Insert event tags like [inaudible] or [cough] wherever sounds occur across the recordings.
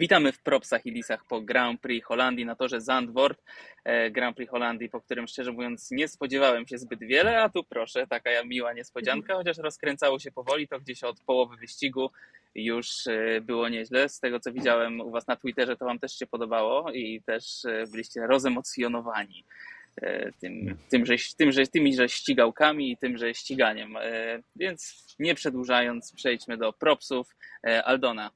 Witamy w propsach i disach po Grand Prix Holandii na torze Zandvoort. E, Grand Prix Holandii, po którym szczerze mówiąc nie spodziewałem się zbyt wiele, a tu proszę, taka miła niespodzianka, chociaż rozkręcało się powoli, to gdzieś od połowy wyścigu już e, było nieźle. Z tego co widziałem u Was na Twitterze, to Wam też się podobało i też e, byliście rozemocjonowani tym, tymże, tymże, tymiże ścigałkami i tymże ściganiem. Więc nie przedłużając, przejdźmy do propsów. Aldona,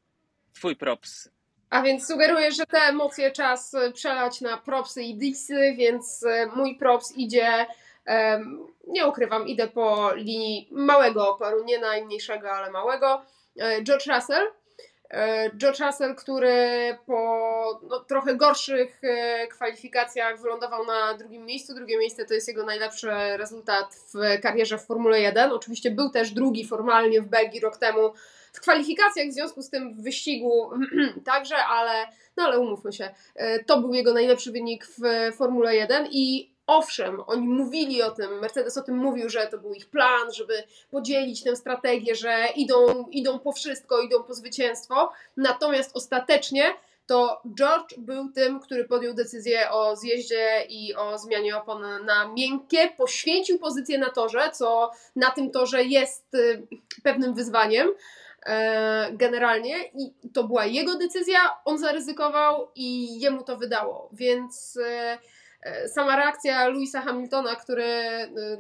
Twój props a więc sugeruję, że te emocje czas przelać na propsy i disy, więc e, mój props idzie, nie ukrywam, idę po linii małego oporu, nie najmniejszego, ale małego. E, George Russell. George Russell, który po no, trochę gorszych kwalifikacjach wylądował na drugim miejscu. Drugie miejsce to jest jego najlepszy rezultat w karierze w Formule 1. Oczywiście był też drugi formalnie w Belgii rok temu w kwalifikacjach, w związku z tym w wyścigu [clears throat] także, ale, no ale umówmy się, e, to był jego najlepszy wynik w Formule 1 i Owszem, oni mówili o tym, Mercedes o tym mówił, że to był ich plan, żeby podzielić tę strategię, że idą, idą po wszystko, idą po zwycięstwo. Natomiast ostatecznie to George był tym, który podjął decyzję o zjeździe i o zmianie opon na miękkie, poświęcił pozycję na torze, co na tym torze jest y, pewnym wyzwaniem. E, generalnie i to była jego decyzja, on zaryzykował i jemu to wydało, więc e, sama reakcja Louisa Hamiltona, który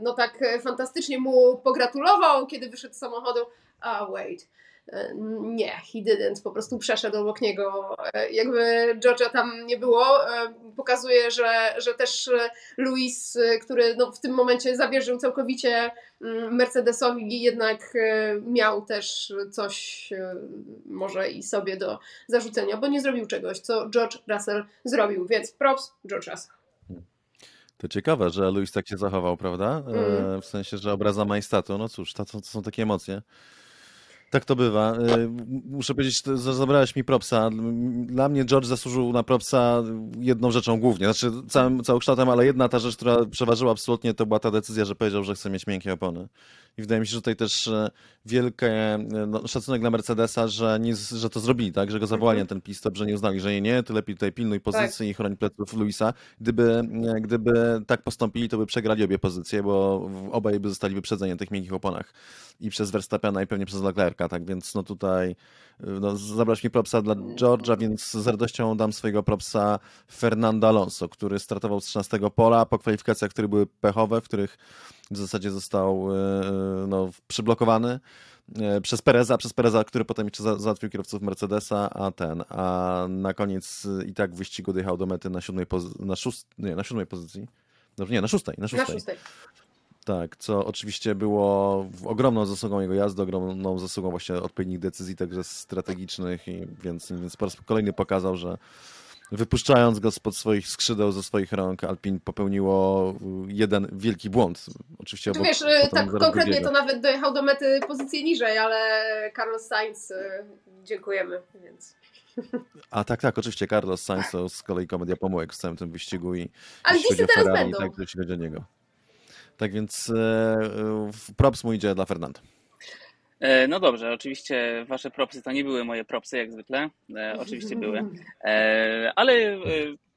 no tak fantastycznie mu pogratulował, kiedy wyszedł z samochodu, a oh, wait, E, nie, he didn't, po prostu przeszedł obok niego. E, jakby Georgia tam nie było, e, pokazuje, że, że też Luis, który no w tym momencie zawierzył całkowicie mm, Mercedesowi, jednak miał też coś może i sobie do zarzucenia, bo nie zrobił czegoś, co George Russell zrobił, więc props George Russell. To ciekawe, że Luis tak się zachował, prawda? Mm. W sensie, że obraza majestatu. No cóż, to, to są takie emocje. Tak to bywa. Y, muszę powiedzieć, że zabrałeś mi propsa. Dla mnie George zasłużył na propsa jedną rzeczą głównie, znaczy całym, kształtem, ale jedna ta rzecz, która przeważyła absolutnie, to była ta decyzja, że powiedział, że chce mieć miękkie opony. I wydaje mi się, że tutaj też e, wielki e, no, szacunek dla Mercedesa, że, nie, że to zrobili, tak? Że go zawołali mhm. na ten pistop, że nie uznali, że nie, nie, ty lepiej tutaj pilnuj pozycji tak. i chroń pleców Luisa. Gdyby, e, gdyby tak postąpili, to by przegrali obie pozycje, bo obaj by zostali wyprzedzeni na tych miękkich oponach. I przez Verstappena i pewnie przez Leclerca, tak? Więc no tutaj no, zabrać mi propsa dla George'a, więc z radością dam swojego propsa Fernando Alonso, który startował z 13 pola po kwalifikacjach, które były pechowe, w których w zasadzie został e, no, przyblokowany e, przez Pereza, przez Pereza, który potem jeszcze załatwił kierowców Mercedesa, a ten, a na koniec i tak w wyścigu dojechał do mety na siódmej, na, szóst, nie, na siódmej pozycji. No, nie, na szóstej, na szóstej. Na szóstej. Tak, co oczywiście było ogromną zasługą jego jazdy, ogromną zasługą właśnie odpowiednich decyzji, także strategicznych, i więc, więc po raz kolejny pokazał, że wypuszczając go spod swoich skrzydeł, ze swoich rąk, Alpin popełniło jeden wielki błąd. Oczywiście obok, wiesz, y, tak konkretnie to nawet dojechał do mety pozycję niżej, ale Carlos Sainz y, dziękujemy, więc... A tak, tak, oczywiście Carlos Sainz to z kolei komedia pomyłek w całym tym wyścigu i ale jeśli chodzi o Ferrari, tak, jeśli chodzi o niego. Tak więc e, props mu idzie dla Fernanda. E, no dobrze, oczywiście wasze propsy to nie były moje propsy jak zwykle, e, oczywiście były, e, ale e,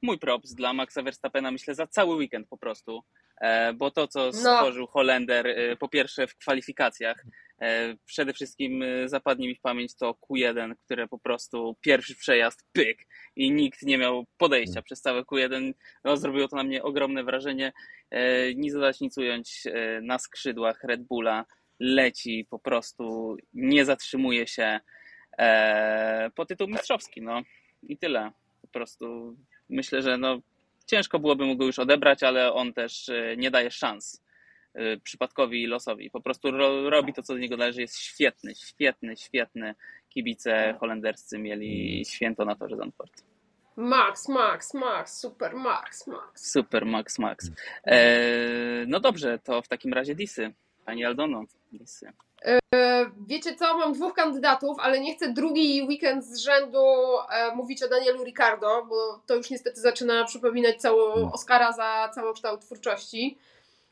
mój props dla Maxa Verstappena myślę za cały weekend po prostu, e, bo to co no. stworzył no. Holender e, po pierwsze w kwalifikacjach, przede wszystkim zapadnie mi w pamięć to Q1, które po prostu pierwszy przejazd, pyk i nikt nie miał podejścia przez całe Q1, no, zrobiło to na mnie ogromne wrażenie, nic dodać, nic ująć na skrzydłach Red Bulla, leci po prostu, nie zatrzymuje się e, po tytuł mistrzowski, no. I tyle. Po prostu myślę, że no, ciężko byłoby mu go już odebrać, ale on też e, nie daje szans. e, przypadkowi i losowi. Po prostu ro, robi to, co do niego należy. Jest świetny, świetny, świetny. Kibice holenderscy mieli święto na torze Zandvoort. Max, Max, Max, super Max, Max. Super Max, Max. E, no dobrze, to w takim razie Disy. Pani Aldono, Lisy. E, wiecie co, mam dwóch kandydatów, ale nie chcę drugi weekend z rzędu e, mówić o Danielu Ricardo, bo to już niestety zaczyna przypominać całą hmm. Oscara za całokształt twórczości.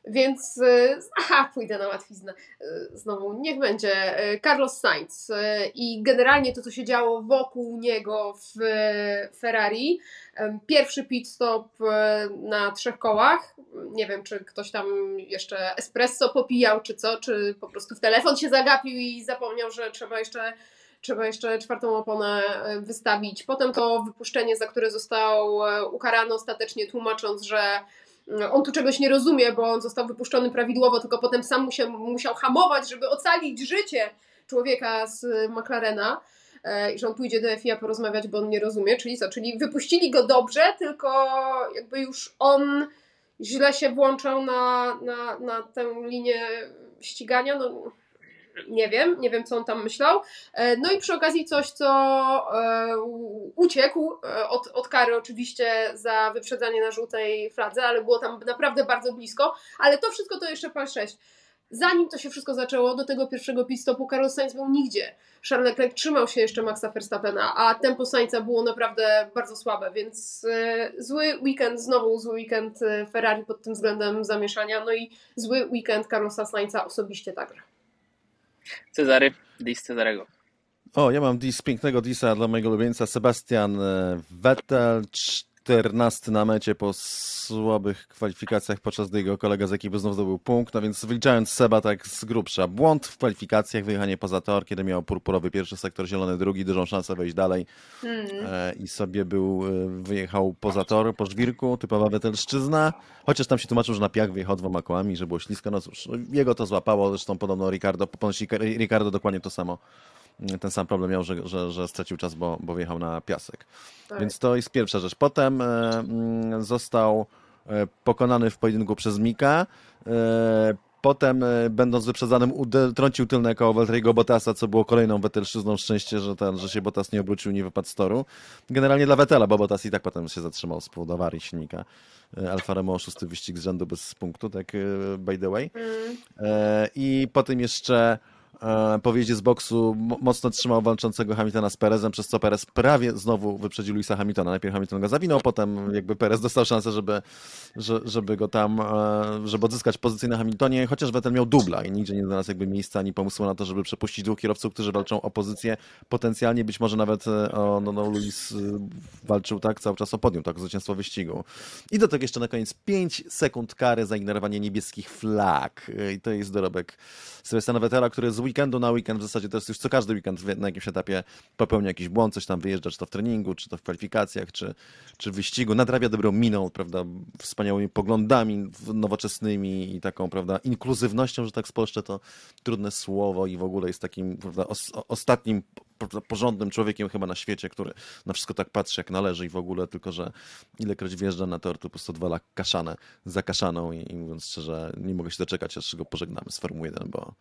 Więc y, aha, pójdę na łatwiznę. Y, znowu, niech będzie y, Carlos Sainz i generalnie to, co się działo wokół niego w Ferrari. Pierwszy pit stop na trzech kołach. Nie wiem, czy ktoś tam jeszcze espresso popijał, czy co, czy po prostu w telefon się zagapił i zapomniał, że trzeba jeszcze trzeba jeszcze czwartą oponę wystawić. Potem to wypuszczenie, za które został ukarany ostatecznie, tłumacząc, że on tu czegoś nie rozumie, bo on został wypuszczony prawidłowo, tylko potem sam musiał, musiał hamować, żeby ocalić życie człowieka z McLarena e, i że on pójdzie do FIA porozmawiać, bo on nie rozumie, czyli co, czyli wypuścili go dobrze, tylko jakby już on źle się włączał na, na, na tę linię ścigania, no nie wiem, nie wiem co on tam myślał. E, no i przy okazji coś, co e, uciekł e, od, od kary oczywiście za wyprzedzanie na żółtej fladze, ale było tam naprawdę bardzo blisko, ale to wszystko to jeszcze pan 6. Zanim to się wszystko zaczęło, do tego pierwszego pit stopu Carlos Sainz był nigdzie. Charles Leclerc trzymał się jeszcze Maxa Verstappena, a tempo Sainza było naprawdę bardzo słabe, więc zły weekend, znowu zły weekend Ferrari pod tym względem zamieszania, no i zły weekend Carlosa Sainza osobiście także. Cezary, dis Cezarego. O, ja mam dis, pięknego disa dla mojego ulubieńca Sebastian e, Vettel, 14 na mecie po słabych kwalifikacjach, podczas gdy jego kolega z ekipy znów zdobył punkt, no więc wyliczając Seba tak z grubsza. Błąd w kwalifikacjach, wyjechanie poza tor, kiedy miał purpurowy pierwszy sektor, zielony drugi, dużą szansę wejść dalej mm. e, i sobie był, e, wyjechał poza tor po żwirku, typowa Wetelszczyzna, chociaż tam się tłumaczył, że na piach wyjechał dwoma kołami, że było ślisko, no cóż, jego to złapało, zresztą podobno Ricardo, ponosi Ricardo dokładnie to samo ten sam problem miał, że, że, że stracił czas, bo, bo wjechał na piasek. Tak. Więc to jest pierwsza rzecz. Potem e, mm, został e, pokonany w pojedynku przez Mika. E, potem, będąc wyprzedzanym, trącił tylne koło Walteriego Bottasa, co było kolejną Wetelszyzną szczęście, że, ten, że się Bottas nie obrócił, nie wypadł z toru. Generalnie dla Wetela, bo Bottas i tak potem się zatrzymał z powodu awarii silnika. Alfa Romeo szósty wyścig z rzędu bez punktu, tak by the way. Mm. I potem jeszcze e, po z boksu mocno trzymał walczącego Hamiltona z Perezem, przez co Perez prawie znowu wyprzedził Luisa Hamiltona. Najpierw Hamilton go zawinął, potem jakby Perez dostał szansę, żeby, żeby go tam, e, żeby odzyskać pozycję na Hamiltonie, chociaż Vettel miał dubla i nigdzie nie znalazł jakby miejsca ani pomysłu na to, żeby przepuścić dwóch kierowców, którzy walczą o pozycję. Potencjalnie być może nawet e, o, no, no, Luis walczył tak cały czas o podium, tak, o zwycięstwo wyścigu. I do tego jeszcze na koniec 5 sekund kary za ignorowanie niebieskich flag. I to jest dorobek Sebastiana Vettela, który z weekendu na weekend, w zasadzie to jest już co każdy weekend na jakimś etapie popełnia jakiś błąd, coś tam wyjeżdża, czy to w treningu, czy to w kwalifikacjach, czy, czy w wyścigu, nadrabia dobrą miną, prawda, wspaniałymi poglądami nowoczesnymi i taką, prawda, inkluzywnością, że tak spolszczę to trudne słowo i w ogóle jest takim, prawda, os, ostatnim porządnym człowiekiem chyba na świecie, który na wszystko tak patrzy jak należy i w ogóle, tylko że ilekroć wjeżdża na tor, to po prostu odwala kaszanę za kaszaną i, i mówiąc szczerze, nie mogę się doczekać, aż go pożegnamy z Formuły 1, bo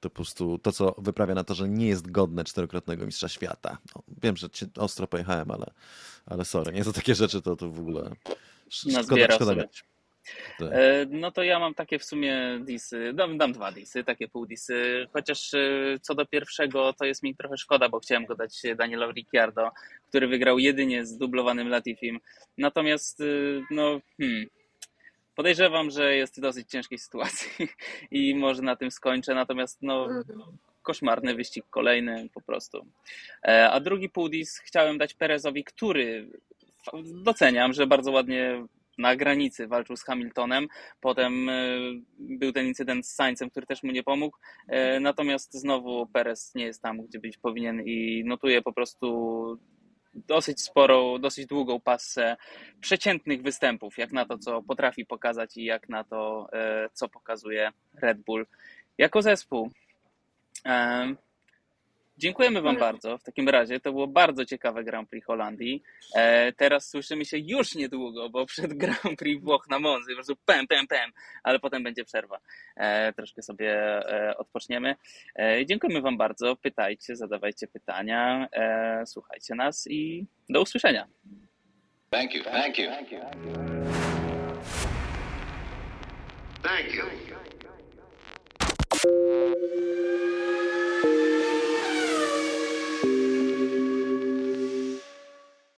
to po prostu to, co wyprawia na to, że nie jest godne czterokrotnego mistrza świata. No, wiem, że cię ostro pojechałem, ale, ale sorry, nie za takie rzeczy to, to w ogóle szkoda, szkoda mieć. E, no to ja mam takie w sumie disy, dam, dam dwa disy, takie pół disy, chociaż e, co do pierwszego to jest mi trochę szkoda, bo chciałem go dać Danielowi Ricciardo, który wygrał jedynie z dublowanym Latifim. Natomiast e, no hmm, podejrzewam, że jest w dosyć ciężkiej sytuacji [laughs] i może na tym skończę, natomiast no koszmarny wyścig kolejny po prostu. A drugi pół dis chciałem dać Perezowi, który doceniam, że bardzo ładnie na granicy walczył z Hamiltonem. Potem e, był ten incydent z Sańcem, który też mu nie pomógł. E, natomiast znowu Perez nie jest tam, gdzie być powinien i notuje po prostu dosyć sporą, dosyć długą pasę przeciętnych występów, jak na to, co potrafi pokazać i jak na to, e, co pokazuje Red Bull jako zespół. Dziękujemy Wam bardzo. W takim razie to było bardzo ciekawe Grand Prix Holandii. E, teraz słyszymy się już niedługo, bo przed Grand Prix Włoch na Monzy, po prostu pem, pem, pem, ale potem będzie przerwa. E, troszkę sobie e, odpoczniemy. E, dziękujemy Wam bardzo. Pytajcie, zadawajcie pytania, e, słuchajcie nas i do usłyszenia. Thank you, thank you. Thank you. Thank you.